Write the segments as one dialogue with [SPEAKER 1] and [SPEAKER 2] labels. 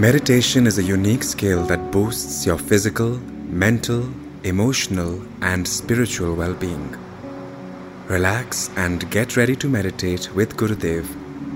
[SPEAKER 1] Meditation is a unique skill that boosts your physical, mental, emotional, and spiritual well being. Relax and get ready to meditate with Gurudev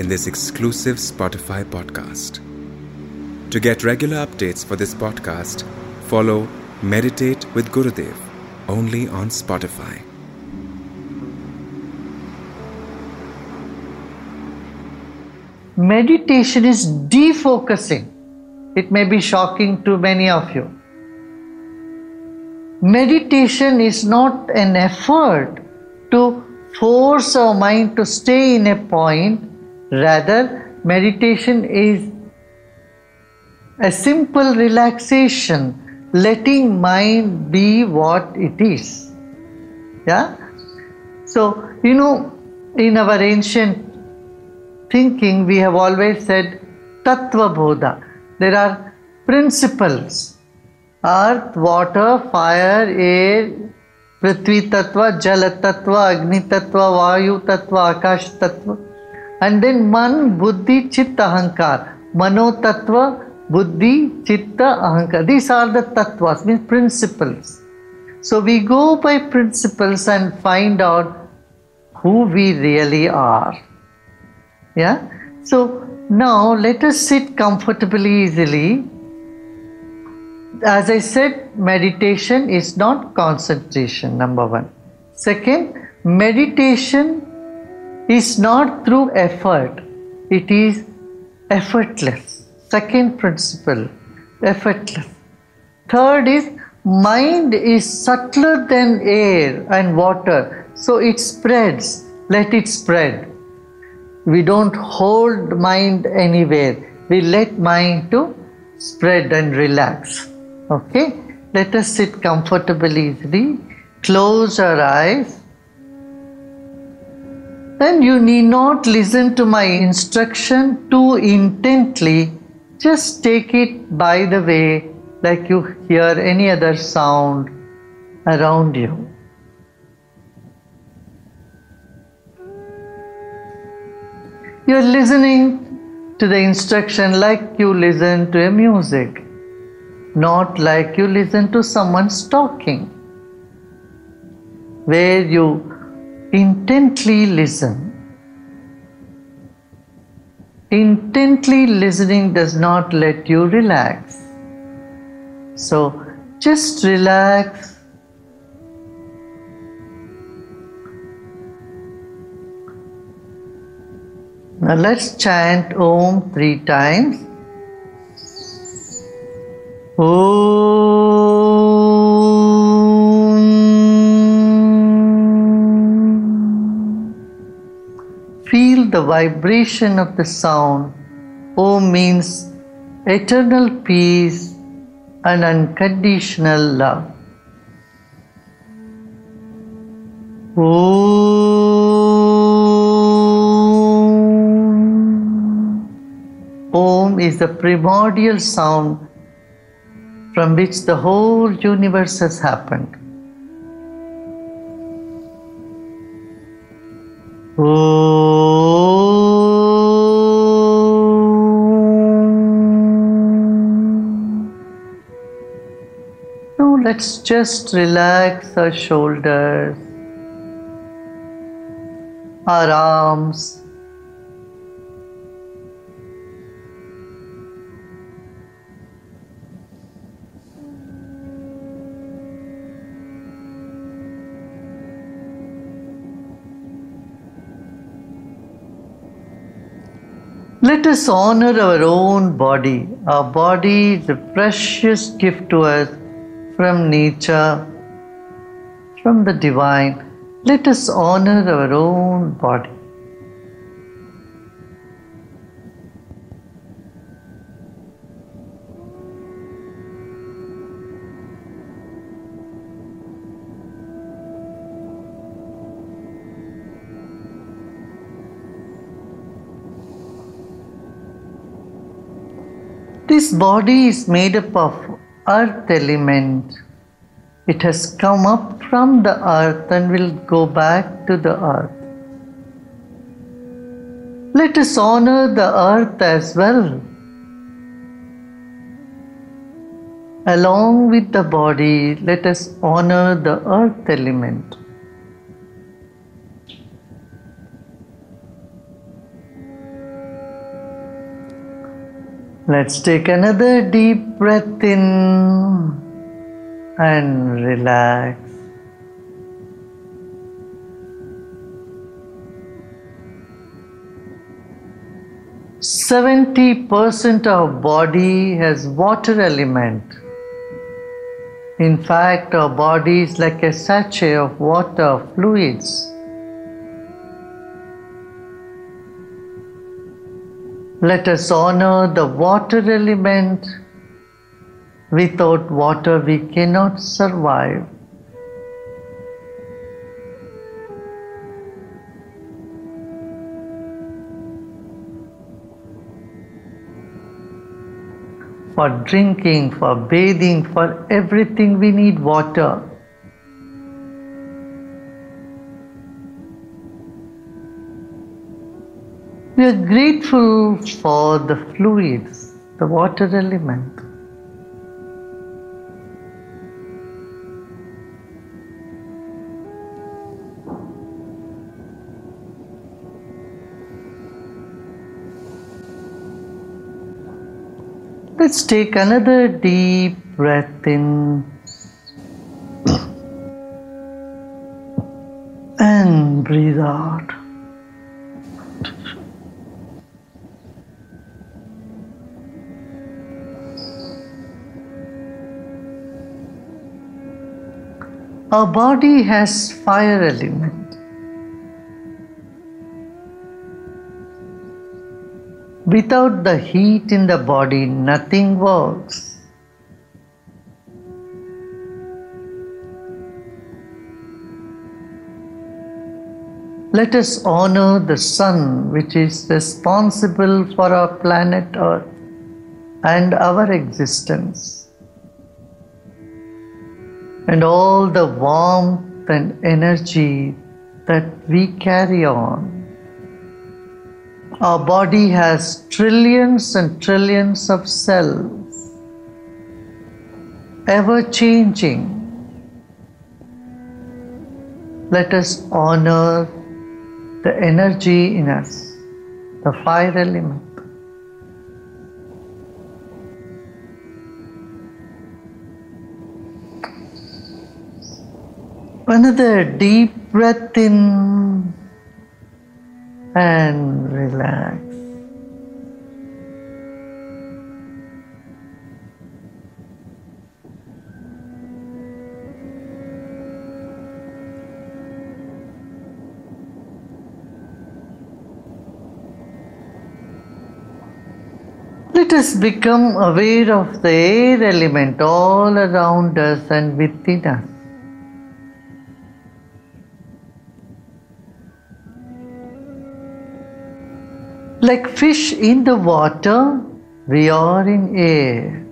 [SPEAKER 1] in this exclusive Spotify podcast. To get regular updates for this podcast, follow Meditate with Gurudev only on Spotify.
[SPEAKER 2] Meditation is defocusing. It may be shocking to many of you. Meditation is not an effort to force our mind to stay in a point, rather, meditation is a simple relaxation, letting mind be what it is. Yeah? So, you know, in our ancient thinking, we have always said Tattva Bodha. There are principles earth, water, fire, air, Prithvi Tattva, Jala Tattva, Agni Tattva, Vayu Tattva, Akash Tattva. And then Man, Buddhi, Chitta, Ahankar. Mano Tattva, Buddhi, Chitta, Ahankar. These are the Tattvas, means principles. So we go by principles and find out who we really are. Yeah? So now let us sit comfortably, easily. As I said, meditation is not concentration, number one. Second, meditation is not through effort, it is effortless. Second principle, effortless. Third is mind is subtler than air and water, so it spreads. Let it spread. We don't hold mind anywhere. We let mind to spread and relax. Okay? Let us sit comfortably easily. Close our eyes. And you need not listen to my instruction too intently. Just take it by the way, like you hear any other sound around you. You're listening to the instruction like you listen to a music, not like you listen to someone's talking, where you intently listen. Intently listening does not let you relax. So just relax Now let's chant Om three times. Om. Feel the vibration of the sound. Om means eternal peace and unconditional love. Om. Om is the primordial sound from which the whole universe has happened. Om. Now let's just relax our shoulders, our arms. Let us honor our own body. Our body is a precious gift to us from nature, from the divine. Let us honor our own body. This body is made up of earth element. It has come up from the earth and will go back to the earth. Let us honor the earth as well. Along with the body, let us honor the earth element. Let's take another deep breath in and relax. Seventy percent of our body has water element. In fact, our body is like a sachet of water fluids. Let us honor the water element. Without water, we cannot survive. For drinking, for bathing, for everything, we need water. We are grateful for the fluids, the water element. Let's take another deep breath in and breathe out. Our body has fire element. Without the heat in the body, nothing works. Let us honor the sun, which is responsible for our planet Earth and our existence and all the warmth and energy that we carry on. Our body has trillions and trillions of cells, ever changing. Let us honor the energy in us, the fire element. Another deep breath in and relax. Let us become aware of the air element all around us and within us. Fish in the water, we are in air.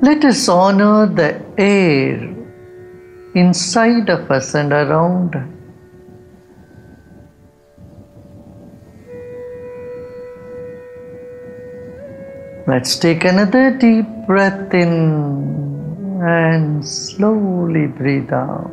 [SPEAKER 2] Let us honor the air inside of us and around us. Let's take another deep breath in and slowly breathe out.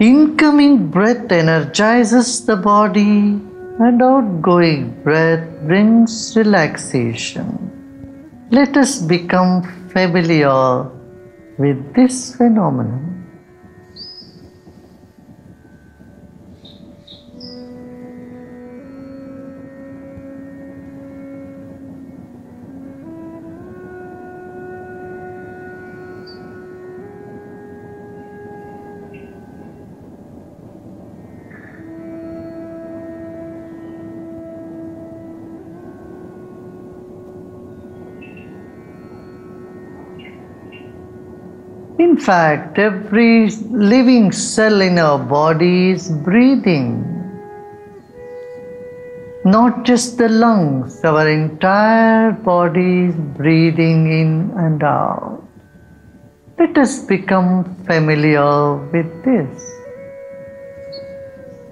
[SPEAKER 2] Incoming breath energizes the body, and outgoing breath brings relaxation. Let us become familiar with this phenomenon. In fact, every living cell in our body is breathing. Not just the lungs, our entire body is breathing in and out. Let us become familiar with this.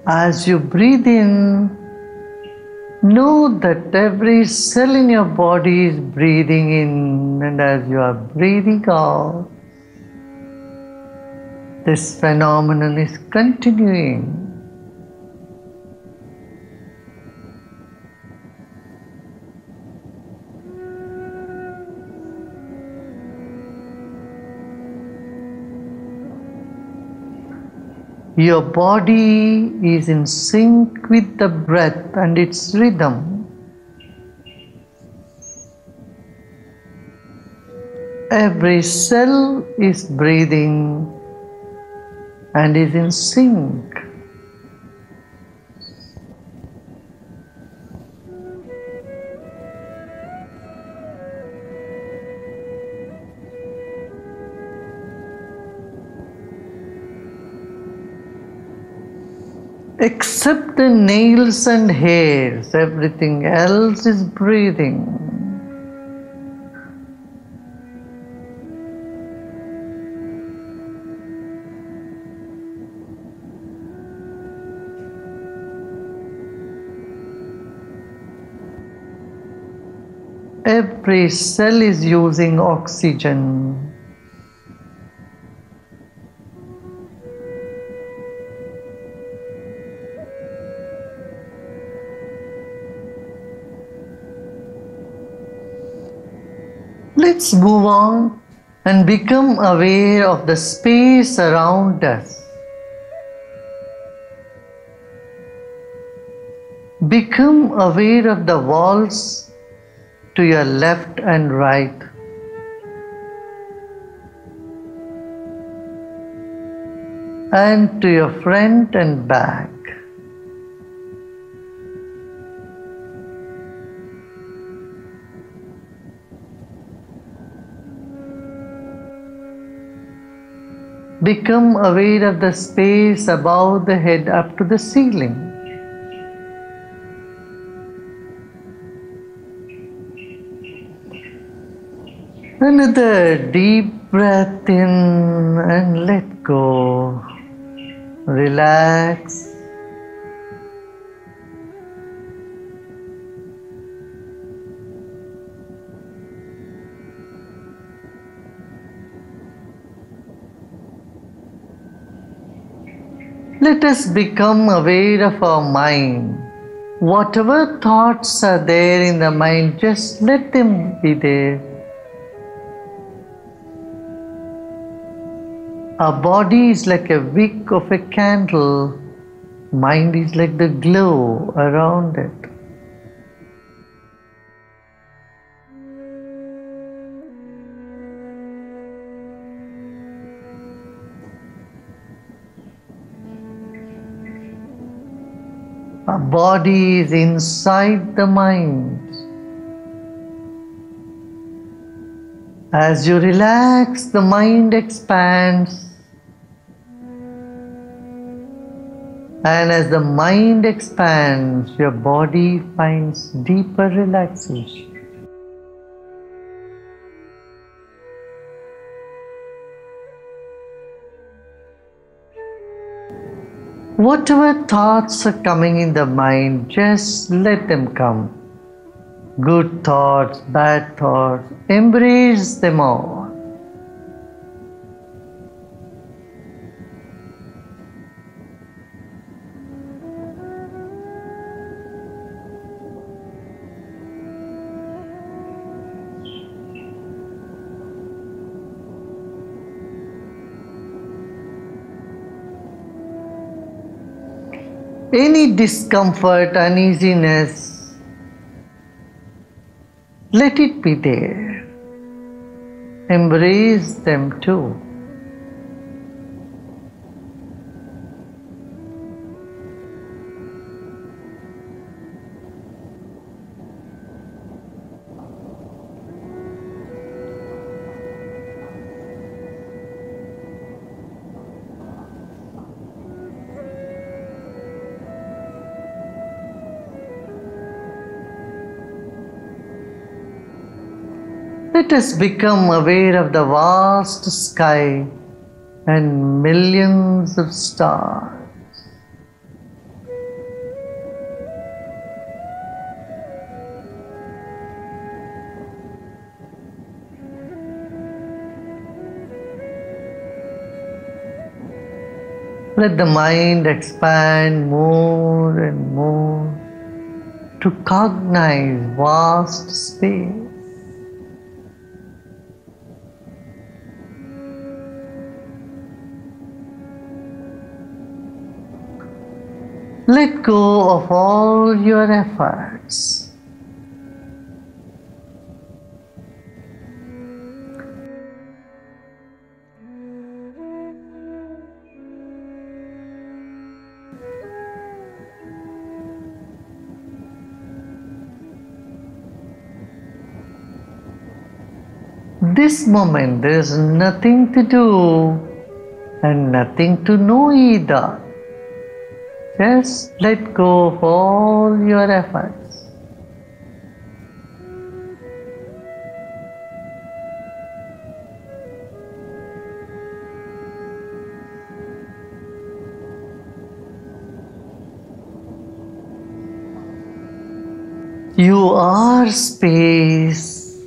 [SPEAKER 2] As you breathe in, know that every cell in your body is breathing in, and as you are breathing out, this phenomenon is continuing. Your body is in sync with the breath and its rhythm. Every cell is breathing and is in sync. Except the nails and hairs, everything else is breathing. Every cell is using oxygen. Let's move on and become aware of the space around us. Become aware of the walls to your left and right. And to your front and back. Become aware of the space above the head up to the ceiling. Another deep breath in and let go. Relax. Let us become aware of our mind. Whatever thoughts are there in the mind, just let them be there. Our body is like a wick of a candle, mind is like the glow around it. Our body is inside the mind. As you relax, the mind expands. And as the mind expands, your body finds deeper relaxation. Whatever thoughts are coming in the mind, just let them come. Good thoughts, bad thoughts, embrace them all. any discomfort, uneasiness, let it be there. Embrace them too. Let us become aware of the vast sky and millions of stars. Let the mind expand more and more to cognize vast space. Let go of all your efforts. This moment there is nothing to do and nothing to know either. Just let go of all your efforts. You are space.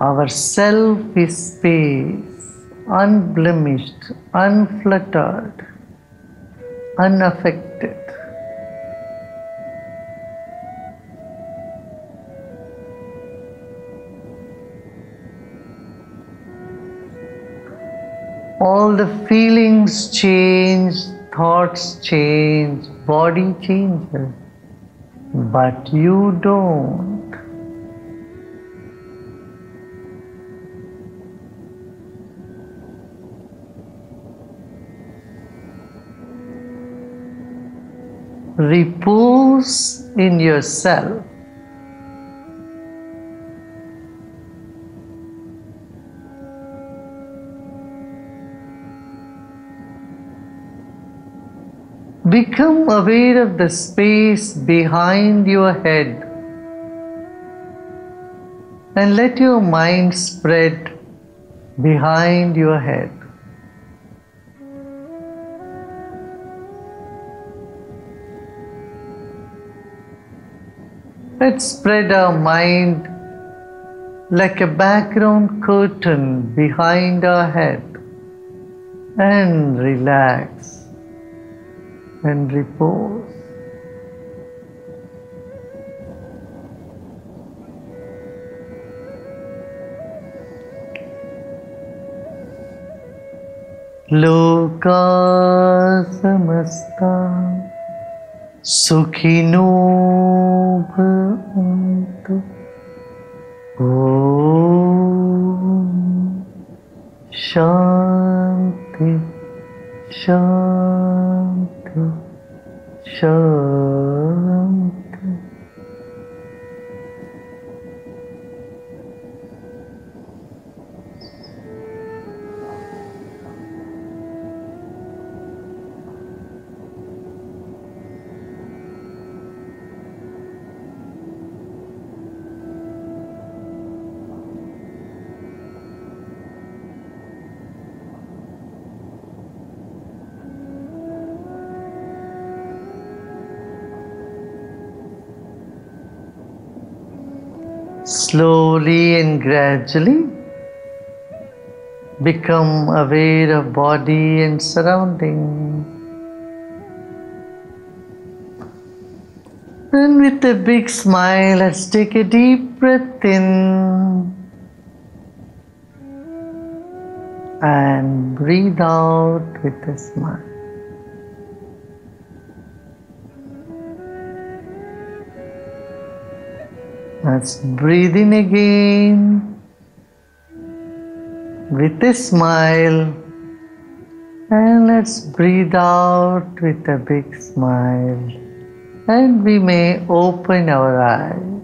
[SPEAKER 2] Our self is space, unblemished, unfluttered, unaffected. All the feelings change, thoughts change, body changes, but you don't. Repose in yourself. Become aware of the space behind your head and let your mind spread behind your head. Let's spread our mind like a background curtain behind our head and relax and repose. लोका समस्ता सुखिनो भवन्तु। ॐ शान्ति शान्ति शान्ति Slowly and gradually become aware of body and surroundings. And with a big smile, let's take a deep breath in and breathe out with a smile. Let's breathe in again. With a smile. And let's breathe out with a big smile. And we may open our eyes.